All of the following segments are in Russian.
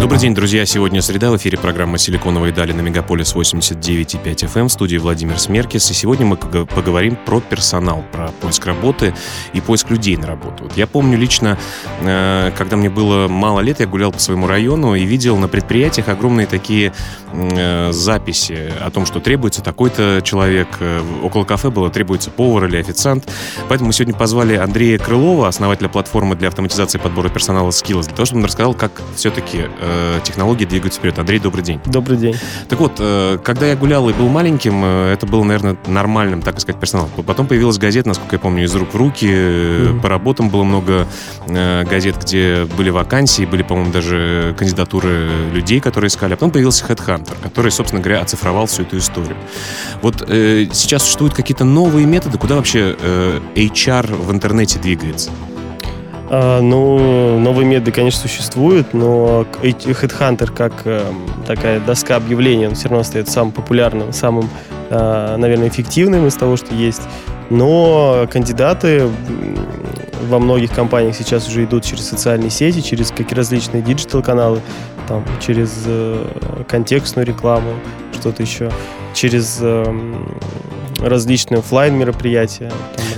Добрый день, друзья. Сегодня среда. В эфире программа «Силиконовые дали» на Мегаполис 89,5 FM в студии Владимир Смеркис. И сегодня мы поговорим про персонал, про поиск работы и поиск людей на работу. Вот я помню лично, э, когда мне было мало лет, я гулял по своему району и видел на предприятиях огромные такие э, записи о том, что требуется такой-то человек. Э, около кафе было требуется повар или официант. Поэтому мы сегодня позвали Андрея Крылова, основателя платформы для автоматизации подбора персонала Skills, для того, чтобы он рассказал, как все-таки Э, технологии двигаются вперед. Андрей, добрый день. Добрый день. Так вот, э, когда я гулял и был маленьким, э, это было, наверное, нормальным, так сказать, персоналом. Потом появилась газета, насколько я помню, из рук в руки. Mm-hmm. По работам было много газет, где были вакансии, были, по-моему, даже кандидатуры людей, которые искали. А потом появился Headhunter, который, собственно говоря, оцифровал всю эту историю. Вот э, сейчас существуют какие-то новые методы, куда вообще э, HR в интернете двигается? А, ну, новые методы, конечно, существуют, но Headhunter как э, такая доска объявлений, он все равно остается самым популярным, самым, э, наверное, эффективным из того, что есть. Но кандидаты во многих компаниях сейчас уже идут через социальные сети, через какие различные digital-каналы, там, через э, контекстную рекламу, что-то еще, через э, различные офлайн мероприятия.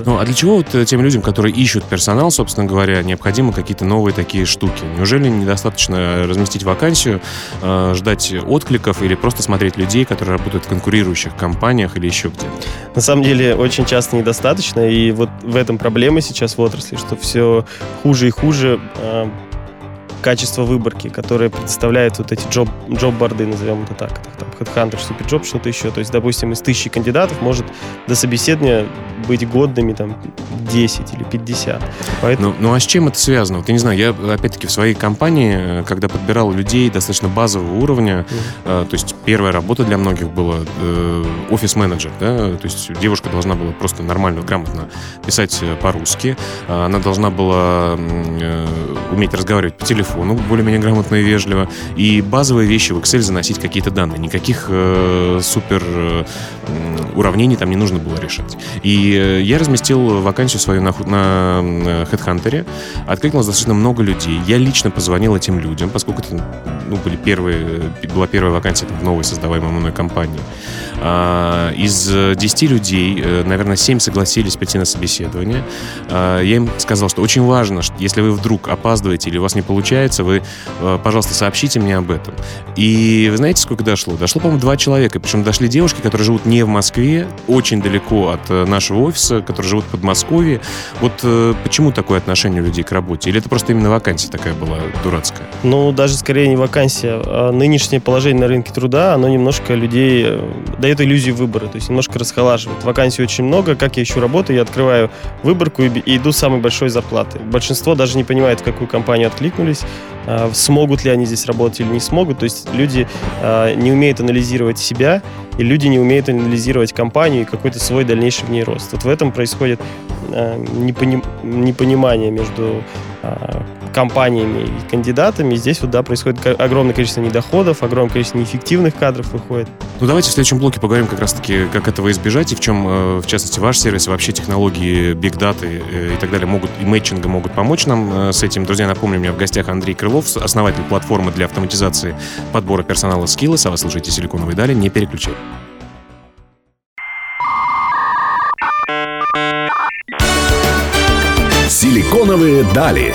Ну, а для чего вот э, тем людям, которые ищут персонал, собственно говоря, необходимы какие-то новые такие штуки? Неужели недостаточно разместить вакансию, э, ждать откликов или просто смотреть людей, которые работают в конкурирующих компаниях или еще где-то? На самом деле, очень часто недостаточно, и вот в этом проблема сейчас в отрасли, что все хуже и хуже э, качество выборки, которое предоставляет вот эти джоб, джоб-борды, назовем это так, там, Headhunter, Superjob, что-то еще. То есть, допустим, из тысячи кандидатов может до собеседования быть годными там 10 или 50. Поэтому... Ну, ну а с чем это связано? Вот я не знаю, я опять-таки в своей компании, когда подбирал людей достаточно базового уровня, mm-hmm. э, то есть первая работа для многих была э, офис-менеджер, да, то есть девушка должна была просто нормально, грамотно писать э, по-русски, она должна была э, уметь разговаривать по телефону, телефону более-менее грамотно и вежливо, и базовые вещи в Excel заносить какие-то данные. Никаких э, супер э, уравнений там не нужно было решать. И э, я разместил вакансию свою на, на HeadHunter, откликнулось достаточно много людей. Я лично позвонил этим людям, поскольку это ну, были первые, была первая вакансия там, в новой создаваемой мной компании. А, из 10 людей, э, наверное, 7 согласились пойти на собеседование. А, я им сказал, что очень важно, что если вы вдруг опаздываете или у вас не получается, вы, э, пожалуйста, сообщите мне об этом. И вы знаете, сколько дошло? Дошло, по-моему, два человека. Причем дошли девушки, которые живут не в Москве, очень далеко от э, нашего офиса, которые живут в Подмосковье. Вот почему такое отношение людей к работе? Или это просто именно вакансия такая была дурацкая? Ну, даже скорее не вакансия. А нынешнее положение на рынке труда, оно немножко людей дает иллюзию выбора, то есть немножко расхолаживает. Вакансий очень много, как я ищу работу, я открываю выборку и, иду с самой большой зарплаты. Большинство даже не понимает, в какую компанию откликнулись, э, смогут ли они здесь работать или не смогут. То есть люди э, не умеют анализировать себя, и люди не умеют анализировать компанию и какой-то свой дальнейший в ней рост. Вот в этом происходит э, непоним, непонимание между компаниями и кандидатами. Здесь вот, да, происходит огромное количество недоходов, огромное количество неэффективных кадров выходит. Ну, давайте в следующем блоке поговорим как раз-таки, как этого избежать и в чем, э, в частности, ваш сервис, вообще технологии биг даты э, и так далее могут, и мэтчинга могут помочь нам э, с этим. Друзья, напомню, у меня в гостях Андрей Крылов, основатель платформы для автоматизации подбора персонала Skills, а вы слушаете «Силиконовые дали», не переключай. «Силиконовые дали».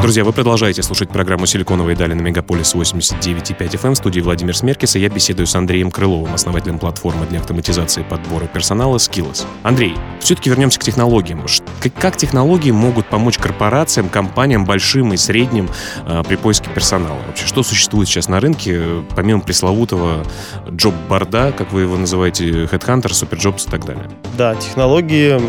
Друзья, вы продолжаете слушать программу «Силиконовые дали» на Мегаполис 89,5 FM. Эм. В студии Владимир Смеркис, и я беседую с Андреем Крыловым, основателем платформы для автоматизации подбора персонала Skills. Андрей, все-таки вернемся к технологиям. Как технологии могут помочь корпорациям, компаниям, большим и средним э, при поиске персонала? Вообще, что существует сейчас на рынке, помимо пресловутого джоб-борда, как вы его называете, Headhunter, Superjobs и так далее? Да, технологии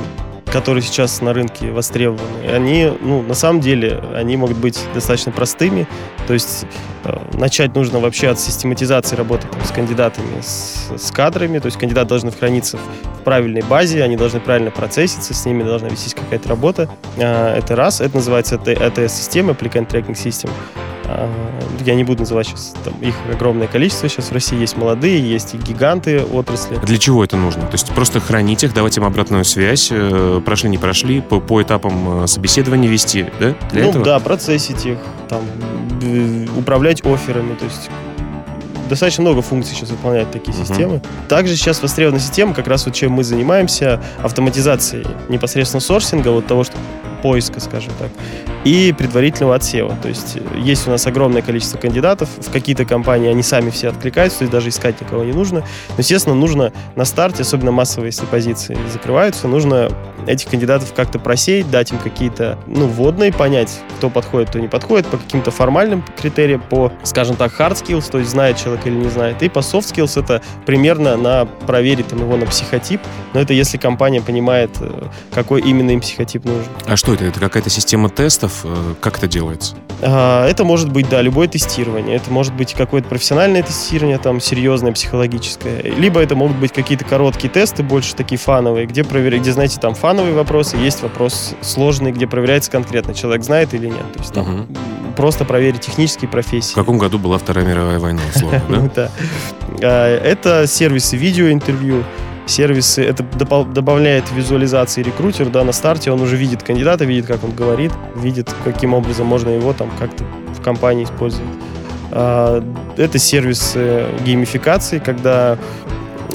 которые сейчас на рынке востребованы, они, ну, на самом деле, они могут быть достаточно простыми. То есть э, начать нужно вообще от систематизации работы там, с кандидатами, с, с кадрами. То есть кандидаты должны храниться в, правильной базе, они должны правильно процесситься, с ними должна вестись какая-то работа. Э, это раз. Это называется ATS-система, Applicant Tracking System. Э, я не буду называть сейчас, там, их огромное количество. Сейчас в России есть молодые, есть и гиганты отрасли. Для чего это нужно? То есть просто хранить их, давать им обратную связь, прошли, не прошли, по, по этапам собеседования вести, да? Для ну этого? да, процессить их, там, управлять офферами, то есть достаточно много функций сейчас выполняют такие uh-huh. системы. Также сейчас востребована система, как раз вот чем мы занимаемся, автоматизацией непосредственно сорсинга, вот того, что поиска, скажем так, и предварительного отсева. То есть э, есть у нас огромное количество кандидатов, в какие-то компании они сами все откликаются, то есть даже искать никого не нужно. Но, естественно, нужно на старте, особенно массовые, если позиции закрываются, нужно этих кандидатов как-то просеять, дать им какие-то, ну, вводные, понять, кто подходит, кто не подходит, по каким-то формальным критериям, по, скажем так, hard skills, то есть знает человек или не знает, и по soft skills это примерно на проверить там, его на психотип, но это если компания понимает, э, какой именно им психотип нужен. А что это? Это какая-то система тестов? Э, как это делается? А, это может быть, да, любое тестирование. Это может быть какое-то профессиональное тестирование, там, серьезное, психологическое. Либо это могут быть какие-то короткие тесты, больше такие фановые, где, проверяют, где знаете, там фановые вопросы, есть вопрос сложный, где проверяется конкретно, человек знает или нет. То есть там угу. просто проверить технические профессии. В каком году была Вторая мировая война, условно, да? А, это сервисы видеоинтервью, сервисы, это добавляет визуализации рекрутер, да, на старте. Он уже видит кандидата, видит, как он говорит, видит, каким образом можно его там как-то в компании использовать. А, это сервисы геймификации, когда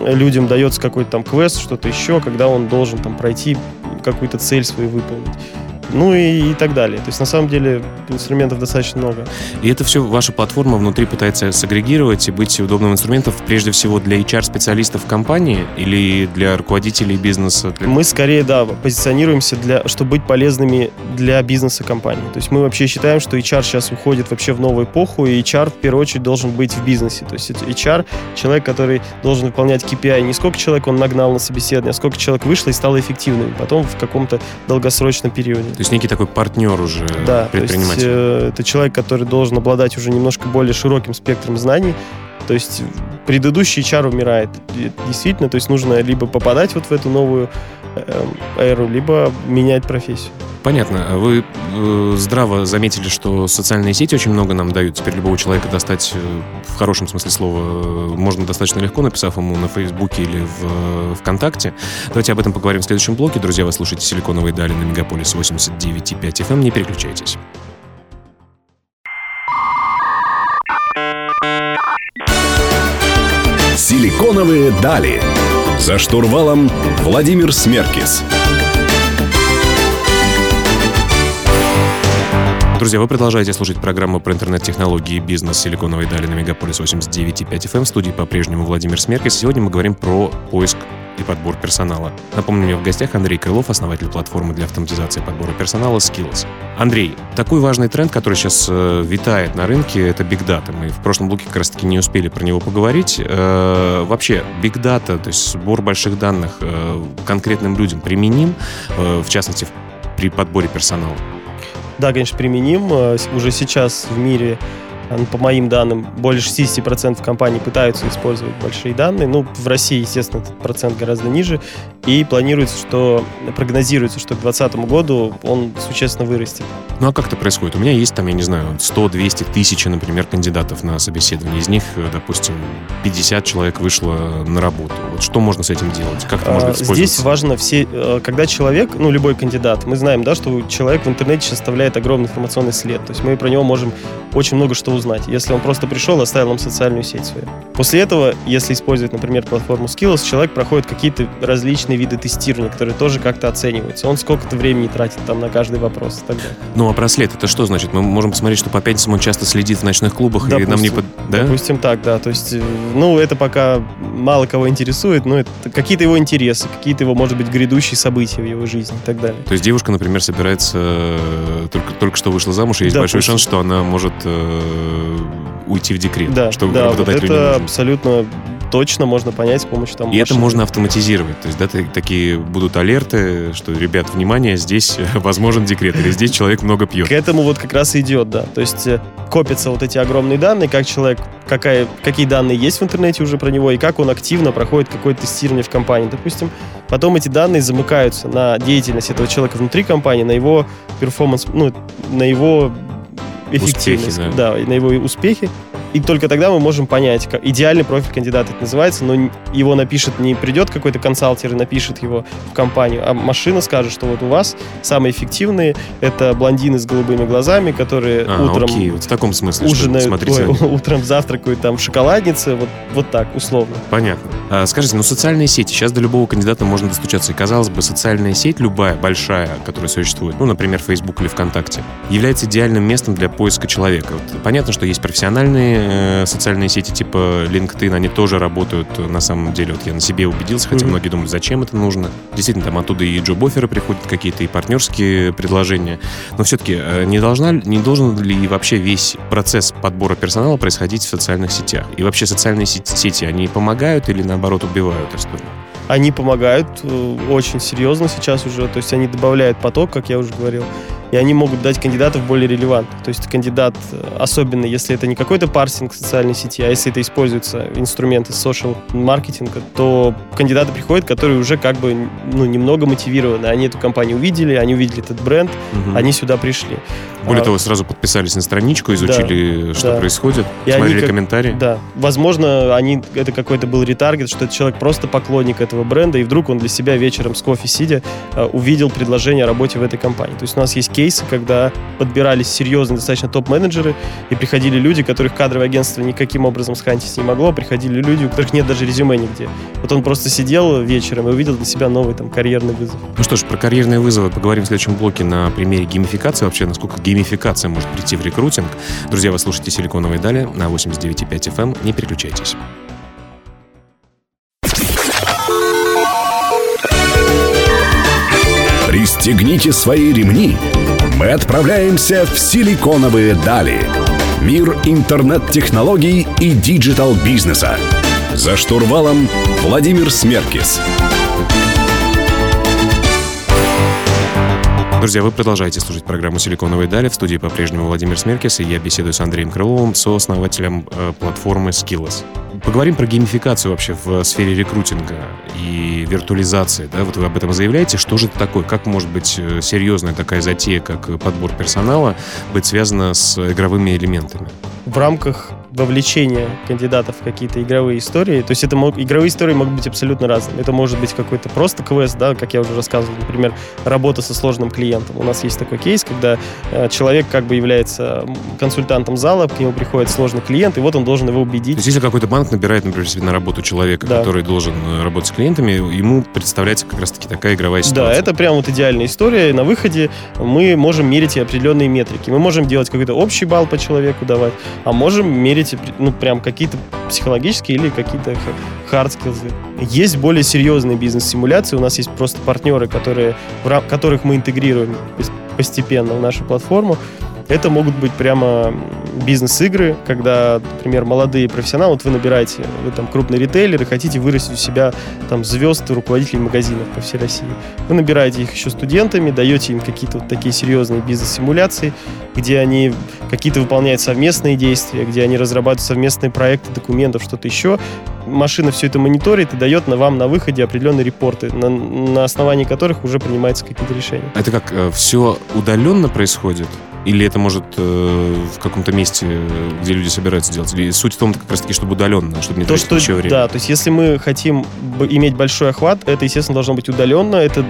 людям дается какой-то там квест, что-то еще, когда он должен там пройти какую-то цель свою выполнить ну и, и так далее. То есть на самом деле инструментов достаточно много. И это все ваша платформа внутри пытается сагрегировать и быть удобным инструментом прежде всего для HR-специалистов компании или для руководителей бизнеса? Для... Мы скорее, да, позиционируемся, для, чтобы быть полезными для бизнеса компании. То есть мы вообще считаем, что HR сейчас уходит вообще в новую эпоху, и HR в первую очередь должен быть в бизнесе. То есть HR — человек, который должен выполнять KPI. Не сколько человек он нагнал на собеседование, а сколько человек вышло и стало эффективным потом в каком-то долгосрочном периоде. То есть некий такой партнер уже да, предприниматель. То есть, э, это человек, который должен обладать уже немножко более широким спектром знаний. То есть предыдущий HR умирает. Действительно, то есть нужно либо попадать вот в эту новую э, эру, либо менять профессию. Понятно. Вы э, здраво заметили, что социальные сети очень много нам дают. Теперь любого человека достать э, в хорошем смысле слова э, можно достаточно легко, написав ему на Фейсбуке или в э, ВКонтакте. Давайте об этом поговорим в следующем блоке. Друзья, вы слушаете «Силиконовые дали» на Мегаполис 89,5 FM. Эм. Не переключайтесь. «Силиконовые дали». За штурвалом Владимир Смеркис. Друзья, вы продолжаете слушать программу про интернет-технологии и бизнес «Силиконовой дали» на Мегаполис 89,5 FM. В студии по-прежнему Владимир Смеркис. Сегодня мы говорим про поиск и подбор персонала. Напомню, меня в гостях Андрей Крылов, основатель платформы для автоматизации подбора персонала Skills. Андрей, такой важный тренд, который сейчас э, витает на рынке, это Big Data. Мы в прошлом блоке как раз-таки не успели про него поговорить. Э, вообще, Big Data, то есть сбор больших данных э, конкретным людям применим, э, в частности, при подборе персонала? Да, конечно, применим. Э, уже сейчас в мире по моим данным, более 60% компаний пытаются использовать большие данные. Ну, в России, естественно, этот процент гораздо ниже. И планируется, что, прогнозируется, что к 2020 году он существенно вырастет. Ну, а как это происходит? У меня есть там, я не знаю, 100-200 тысяч, например, кандидатов на собеседование. Из них, допустим, 50 человек вышло на работу. Вот что можно с этим делать? Как это можно быть Здесь важно все... Э, когда человек, ну, любой кандидат, мы знаем, да, что человек в интернете сейчас оставляет огромный информационный след. То есть мы про него можем очень много что узнать, если он просто пришел и оставил нам социальную сеть свою. После этого, если использовать, например, платформу Skills, человек проходит какие-то различные виды тестирования, которые тоже как-то оцениваются. Он сколько-то времени тратит там на каждый вопрос и так далее. Ну, а браслет это что значит? Мы можем посмотреть, что по пятницам он часто следит в ночных клубах, допустим, и нам не под... Да? Допустим так, да. То есть, э, ну, это пока мало кого интересует, но это какие-то его интересы, какие-то его, может быть, грядущие события в его жизни и так далее. То есть девушка, например, собирается э, только, только что вышла замуж, и есть допустим. большой шанс, что она может э, уйти в декрет, да, что да, вот это абсолютно точно можно понять с помощью там И это машины. можно автоматизировать. То есть, да, та- такие будут алерты, что, ребят, внимание, здесь э, возможен декрет, или здесь человек много пьет. К этому вот как раз и идет, да. То есть э, копятся вот эти огромные данные, как человек, какая, какие данные есть в интернете уже про него, и как он активно проходит какое-то тестирование в компании, допустим. Потом эти данные замыкаются на деятельность этого человека внутри компании, на его перформанс, ну, на его эффективность, Успехи, да. и на его успехи. И только тогда мы можем понять, как идеальный профиль кандидата это называется, но его напишет, не придет какой-то консалтер и напишет его в компанию, а машина скажет, что вот у вас самые эффективные это блондины с голубыми глазами, которые А, утром окей, вот в таком смысле, ужинают, смотрите, ой, утром завтракают там в шоколаднице, вот, вот так, условно. Понятно. А, скажите, ну социальные сети, сейчас до любого кандидата можно достучаться. И казалось бы, социальная сеть, любая, большая, которая существует, ну, например, Facebook или ВКонтакте, является идеальным местом для поиска человека. Вот понятно, что есть профессиональные э, социальные сети типа LinkedIn, они тоже работают э, на самом деле. Вот я на себе убедился, хотя Мгм. многие думают, зачем это нужно. Действительно, там оттуда и джоб-оферы приходят какие-то, и партнерские предложения. Но все-таки не, должна, не должен ли вообще весь процесс подбора персонала происходить в социальных сетях? И вообще социальные сети, они помогают или наоборот убивают историю? Они помогают э, очень серьезно сейчас уже, то есть они добавляют поток, как я уже говорил, и они могут дать кандидатов более релевантных. То есть кандидат, особенно если это не какой-то парсинг социальной сети, а если это используются инструменты social маркетинга, то кандидаты приходят, которые уже как бы ну, немного мотивированы. Они эту компанию увидели, они увидели этот бренд, Мгм. они сюда пришли. Более А, того, сразу подписались на страничку, изучили, что да. происходит, И смотрели как- комментарии. Да, возможно, они это какой-то был ретаргет, что это человек просто поклонник этого бренда, и вдруг он для себя вечером с кофе сидя э, увидел предложение о работе в этой компании. То есть у нас есть кейсы, когда подбирались серьезные достаточно топ-менеджеры, и приходили люди, которых кадровое агентство никаким образом схантить не могло, приходили люди, у которых нет даже резюме нигде. Вот он просто сидел вечером и увидел для себя новый там карьерный вызов. Ну что ж, про карьерные вызовы поговорим в следующем блоке на примере геймификации. Вообще, насколько геймификация может прийти в рекрутинг. Друзья, вы слушаете «Силиконовые дали» на 89,5 FM. эм. Не переключайтесь. Пристегните свои ремни. Мы отправляемся в силиконовые дали. Мир интернет-технологий и digital-бизнеса. За штурвалом Владимир Смеркис. Друзья, вы продолжаете слушать программу «Силиконовые дали». В студии по-прежнему Владимир Смеркис, и я беседую с Андреем Крыловым, сооснователем э, платформы Skillaz. Поговорим про геймификацию вообще в сфере рекрутинга и виртуализации. Да? Вот вы об этом заявляете. Что же это такое? Как может быть э, серьезная такая затея, как подбор персонала, быть связана с игровыми элементами? в рамках вовлечения кандидатов в какие-то игровые истории. То есть это мог, игровые истории могут быть абсолютно разными. Это может быть какой-то просто квест, да, как я уже рассказывал, например, работа со сложным клиентом. У нас есть такой кейс, когда э, человек как бы является консультантом зала, к нему приходит сложный клиент, и вот он должен его То убедить. есть если какой-то банк набирает, например, себе на работу человека, Да. который должен э, работать с клиентами, ему представляется как раз-таки такая игровая Да, ситуация. это прям вот идеальная история. На выходе мы можем мерить определенные метрики. Мы можем делать какой-то общий балл по человеку давать, а можем мерить ну, прям какие-то психологические или какие-то хард скиллзы. Есть более серьезные бизнес-симуляции. У нас есть просто партнеры, которые, в которых мы интегрируем пос- постепенно в нашу платформу. Это могут быть прямо бизнес-игры, когда, например, молодые профессионалы, вот вы набираете, вы там крупный ритейлер и хотите вырастить у себя там звезд и руководителей магазинов по всей России. Вы набираете их еще студентами, даете им какие-то вот такие серьезные бизнес-симуляции, где они какие-то выполняют совместные действия, где они разрабатывают совместные проекты, документов, что-то еще. Машина все это мониторит и дает на вам на выходе определенные репорты, на, на основании которых уже принимаются какие-то решения. Это как все удаленно происходит? Или это может э, в каком-то месте, э, где люди собираются делать? Или суть в том, как раз таки, чтобы удаленно, чтобы не То, тратить что, время? да, то есть если мы хотим иметь большой охват, это, естественно, должно быть удаленно, это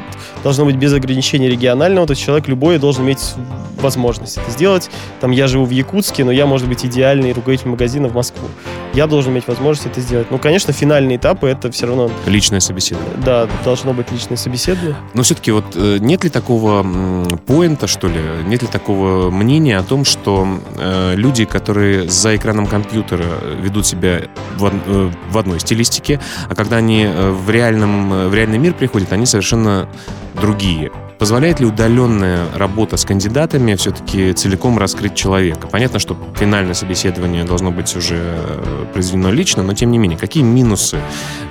должно быть без ограничения регионального, то есть человек любой должен иметь возможность это сделать. Там я живу в Якутске, но я, может быть, идеальный руководитель магазина в Москву. Я должен иметь возможность это сделать. Ну, конечно, финальные этапы это все равно, Личное собеседование. да, должно быть личное собеседование. Но все-таки вот э, нет ли такого поинта, что ли, нет ли такого мнения о том, что э, люди, которые за экраном компьютера ведут себя в, од- э, в одной стилистике, а когда они э, в, реальном, в реальный мир приходят, они совершенно другие. Позволяет ли удаленная работа с кандидатами все-таки целиком раскрыть человека? Понятно, что финальное собеседование должно быть уже э, произведено лично, но тем не менее, какие минусы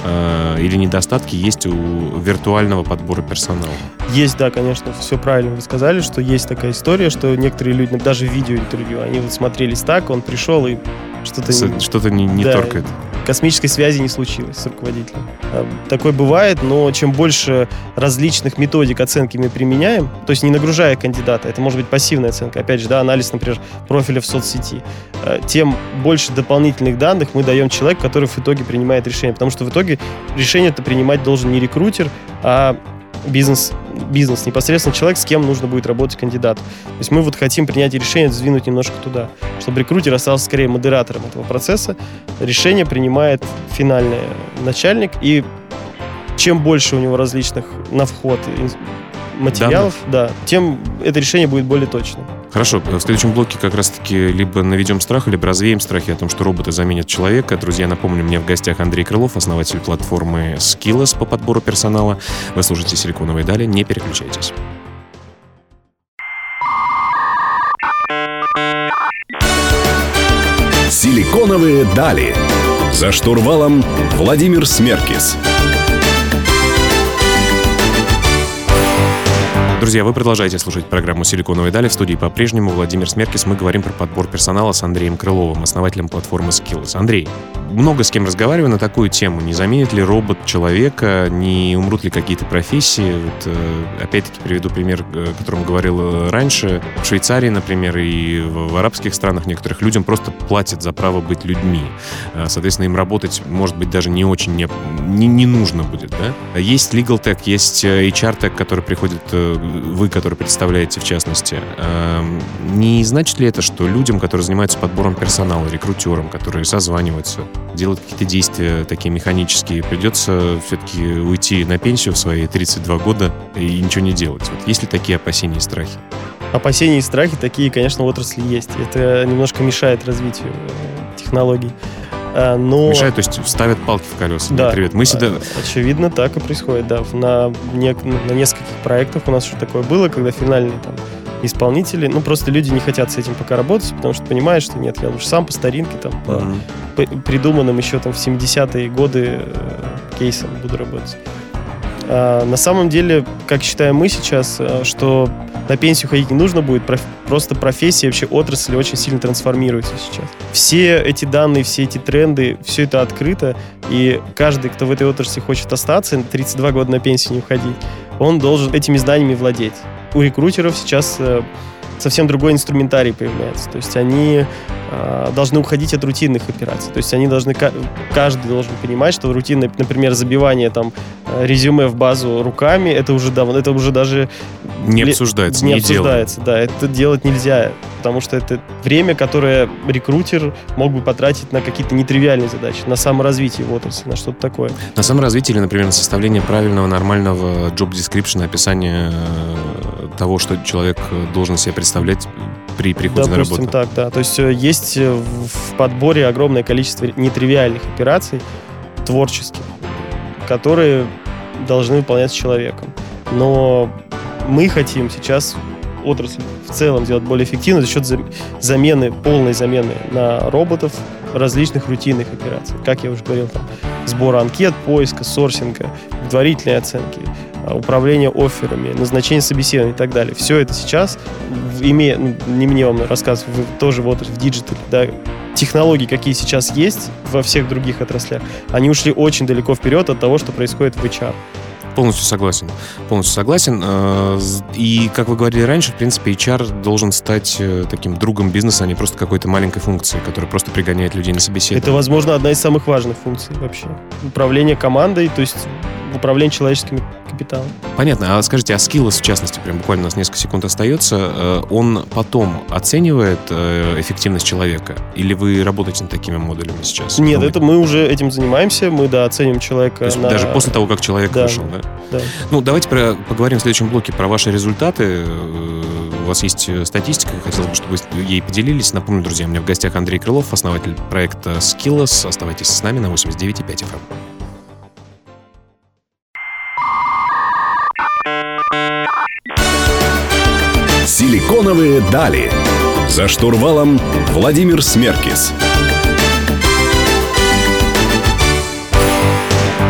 э, или недостатки есть у виртуального подбора персонала? Есть, да, конечно, все правильно вы сказали, что есть такая история, что некоторые люди, даже видеоинтервью, они вот смотрелись так, он пришел и что-то... Что-то не, не да, торкает. Космической связи не случилось с руководителем. А, такое бывает, но чем больше различных методик оценки мы применяем, то есть не нагружая кандидата, это может быть пассивная оценка, опять же, да, анализ, например, профиля в соцсети, а, тем больше дополнительных данных мы даем человеку, который в итоге принимает решение. Потому что в итоге решение это принимать должен не рекрутер, а бизнес, бизнес, непосредственно человек, с кем нужно будет работать кандидат. То есть мы вот хотим принять решение, сдвинуть немножко туда, чтобы рекрутер остался скорее модератором этого процесса. Решение принимает финальный начальник, и чем больше у него различных на вход материалов, Данных. да, тем это решение будет более точным. Хорошо, в следующем блоке как раз-таки либо наведем страх, либо развеем страхи о том, что роботы заменят человека. Друзья, напомню, мне в гостях Андрей Крылов, основатель платформы Skills по подбору персонала. Вы слушаете «Силиконовые дали», не переключайтесь. «Силиконовые дали». За штурвалом Владимир Смеркис. Друзья, вы продолжаете слушать программу «Силиконовые дали». В студии по-прежнему Владимир Смеркис. Мы говорим про подбор персонала с Андреем Крыловым, основателем платформы Skills. Андрей, много с кем разговариваю на такую тему. Не заменит ли робот человека, не умрут ли какие-то профессии? Вот, э, опять-таки приведу пример, э, о котором говорил э, раньше. В Швейцарии, например, и в, арабских странах некоторых людям просто платят за право быть людьми. Соответственно, им работать, может быть, даже не очень не, не, не нужно будет. Да? Есть Legal Tech, есть HR Tech, который приходит вы, который представляете в частности, эм, не значит ли это, что людям, которые занимаются подбором персонала, рекрутерам, которые созваниваются, делают какие-то действия такие механические, придется все-таки уйти на пенсию в свои 32 года и ничего не делать? Вот есть ли такие опасения и страхи? Опасения и страхи такие, конечно, в отрасли есть. Это немножко мешает развитию э, технологий. А, но... Мешает, то есть ставят палки в колеса. Да, привет. Мы всегда... очевидно, так и происходит, да. На, не, на нескольких проектах у нас что такое было, когда финальные там исполнители, ну просто люди не хотят с этим пока работать, потому что понимают, что нет, я лучше сам по старинке, там, по, mm-hmm. по придуманным еще там в 70-е годы э, кейсам буду работать. А, на самом деле, как считаем мы сейчас, э, что на пенсию ходить не нужно будет, просто профессия, вообще отрасль очень сильно трансформируется сейчас. Все эти данные, все эти тренды, все это открыто, и каждый, кто в этой отрасли хочет остаться, 32 года на пенсию не уходить, он должен этими знаниями владеть. У рекрутеров сейчас э, совсем другой инструментарий появляется. То есть они э, должны уходить от рутинных операций. То есть они должны, каждый должен понимать, что рутинное, например, забивание там э, резюме в базу руками, это уже давно, это уже даже не обсуждается, не, не обсуждается, да, это делать нельзя, потому что это время, которое рекрутер мог бы потратить на какие-то нетривиальные задачи, на саморазвитие в отрасли, на что-то такое. На саморазвитие или, например, на составление правильного, нормального job description, описания того, что человек должен себе представлять при приходе Допустим, на работу. так, да. То есть э, есть э, в подборе огромное количество нетривиальных операций, творческих, которые должны выполняться человеком. Но мы хотим сейчас отрасль в целом сделать более эффективной за счет замены, полной замены на роботов различных рутинных операций. Как я уже говорил, там, сбора анкет, поиска, сорсинга, предварительной оценки, управление офферами, назначение собеседований и так далее. Все это сейчас, имея, ну, не мне вам рассказывать, вы тоже вот в digital е, да, технологии, какие сейчас есть во всех других отраслях, они ушли очень далеко вперед от того, что происходит в HR. Полностью согласен. Полностью согласен. Э, и, как вы говорили раньше, в принципе, HR должен стать э, таким другом бизнеса, а не просто какой-то маленькой функцией, которая просто пригоняет людей на собеседование. Это, возможно, одна из самых важных функций вообще. Управление командой, то есть управление человеческими капиталом. Понятно. А скажите, а Skills, в частности, прям буквально у нас несколько секунд остается, э, он потом оценивает эффективность человека? Или вы работаете над такими модулями сейчас? Нет, ну, это мы уже этим занимаемся, мы, да, оценим человека То есть на... Даже после того, как человек да. вышел, да? Да. Ну, давайте про, поговорим в следующем блоке про ваши результаты. Э, у вас есть э, статистика, хотелось бы, чтобы вы ей поделились. Напомню, друзья, у меня в гостях Андрей Крылов, основатель проекта Skills. Оставайтесь с нами на 89,5 FM. Силиконовые дали. За штурвалом Владимир Смеркис.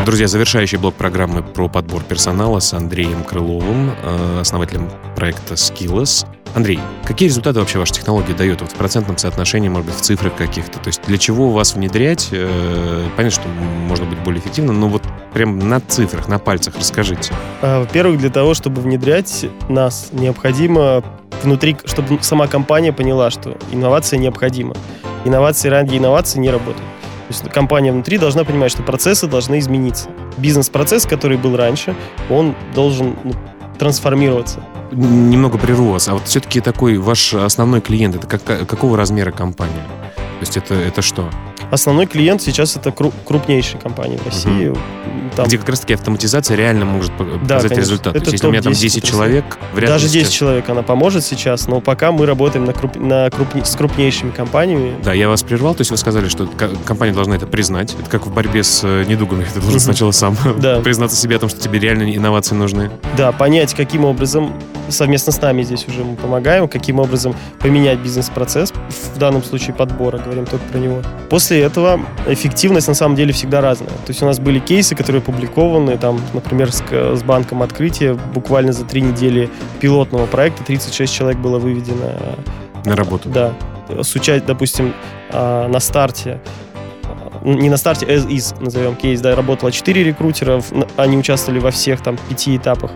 Друзья, завершающий блок программы про подбор персонала с Андреем Крыловым, э, основателем проекта Skills. Андрей, какие результаты вообще ваша технология дает вот в процентном соотношении, может быть, в цифрах каких-то? То есть для чего вас внедрять? Э, понятно, что можно быть более эффективным, но вот прям на цифрах, на пальцах расскажите. А, во-первых, для того, чтобы внедрять нас, необходимо внутри, чтобы сама компания поняла, что инновация необходима. Инновации ради инноваций не работают. То есть компания внутри должна понимать, что процессы должны измениться. Бизнес-процесс, который был раньше, он должен ну, трансформироваться. Немного прерву вас, а вот все-таки такой ваш основной клиент, это как, какого размера компания? То есть это, это что? Основной клиент сейчас это крупнейшие компании в России. Угу. Там... Где как раз-таки автоматизация реально может показать да, результат. Это То есть, если у меня там 10 человек, вряд Даже 10 сейчас... человек она поможет сейчас, но пока мы работаем на круп... На крупне... с крупнейшими компаниями. Да, я вас прервал, то есть вы сказали, что компания должна это признать. Это как в борьбе с э, недугами. Ты должен сначала сам признаться себе о том, что тебе реально инновации нужны. Да, понять, каким образом совместно с нами здесь уже мы помогаем, каким образом поменять бизнес-процесс, в данном случае подбора, говорим только про него. После этого эффективность на самом деле всегда разная. То есть у нас были кейсы, которые опубликованы, там, например, с, с банком открытия, буквально за три недели пилотного проекта 36 человек было выведено. На работу? Да. С участием, допустим, а, на старте не на старте, as is, назовем кейс, да, работало 4 рекрутера, они участвовали во всех там пяти этапах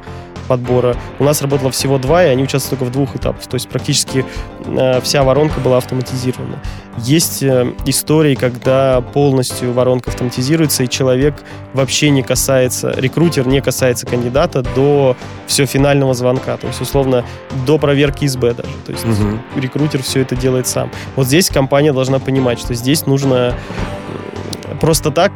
подбора. У нас работало всего два, и они участвовали только в двух этапах. То есть практически э, вся воронка была автоматизирована. Есть э, истории, когда полностью воронка автоматизируется, и человек вообще не касается, рекрутер не касается кандидата до все финального звонка. То есть, условно, до проверки СБ даже. То есть угу. рекрутер все это делает сам. Вот здесь компания должна понимать, что здесь нужно просто так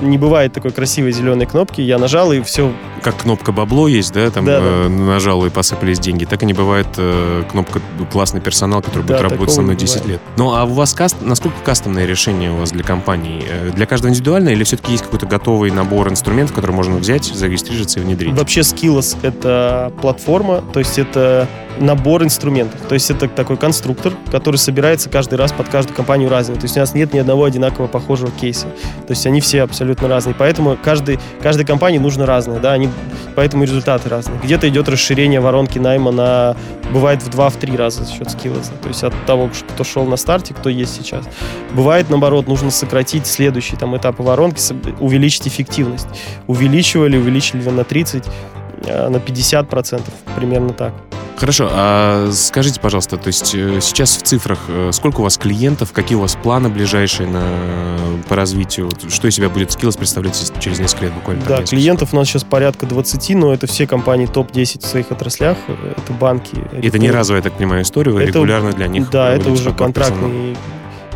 не бывает такой красивой зеленой кнопки. Я нажал, и все. Как кнопка бабло есть, да? Там да, э, да. нажал, и посыпались деньги. Так и не бывает э, кнопка классный персонал, который да, будет работать со мной 10 лет. Ну, а у вас каст... насколько кастомное решение у вас для компании? Э, для каждого индивидуальное или все-таки есть какой-то готовый набор инструментов, который можно взять, зарегистрироваться и внедрить? Вообще Skills — это платформа, то есть это набор инструментов. То есть это такой конструктор, который собирается каждый раз под каждую компанию разный. То есть у нас нет ни одного одинакового похожего кейса. То есть они все абсолютно разные. Поэтому каждый, каждой компании нужно разное, да, они, поэтому результаты разные. Где-то идет расширение воронки найма на, бывает в два, в три раза за счет скиллса. То есть от того, кто шел на старте, кто есть сейчас. Бывает, наоборот, нужно сократить следующий там этап воронки, увеличить эффективность. Увеличивали, увеличили на 30, э, на 50 процентов, примерно так. Хорошо, а скажите, пожалуйста, то есть э, сейчас в цифрах э, сколько у вас клиентов, какие у вас планы ближайшие на, по развитию, что из себя будет Skills представлять через несколько лет буквально? Да, клиентов у нас сейчас порядка 20, но это все компании топ-10 в своих отраслях, это банки. Это не разовая, я так понимаю, история, вы это, регулярно для них Да, это уже контрактные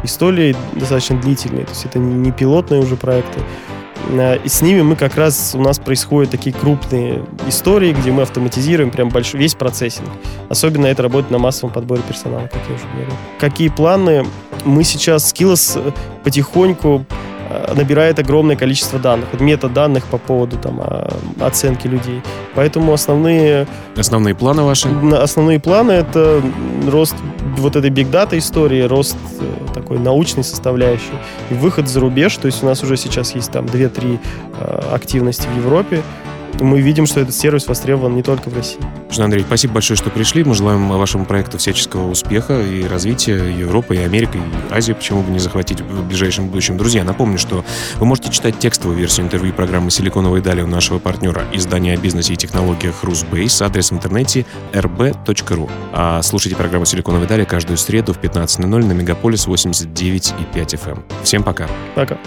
истории достаточно длительные, то есть это не пилотные уже проекты. Э, и с ними мы как раз, у нас происходят такие крупные истории, где мы автоматизируем прям большой, весь процессинг. Особенно это работает на массовом подборе персонала, как я уже говорил. Какие планы? Мы сейчас Skills э, потихоньку набирает огромное количество данных, вот метаданных по поводу там, оценки людей. Поэтому основные... Основные планы ваши? Основные планы — это рост вот этой биг дата истории, рост такой научной составляющей и выход за рубеж. То есть у нас уже сейчас есть там 2-3 э, активности в Европе. И мы видим, что этот сервис востребован не только в России. Андрей, спасибо большое, что пришли. Мы желаем вашему проекту всяческого успеха и развития Европы, и Америки, и Азии. Почему бы не захватить в ближайшем будущем? Друзья, напомню, что вы можете читать текстовую версию интервью программы «Силиконовые дали» у нашего партнера издания о бизнесе и технологиях «Русбейс». Адрес в интернете rb.ru. А слушайте программу «Силиконовые дали» каждую среду в 15.00 на Мегаполис 89,5 FM. Эм. Всем пока. Пока.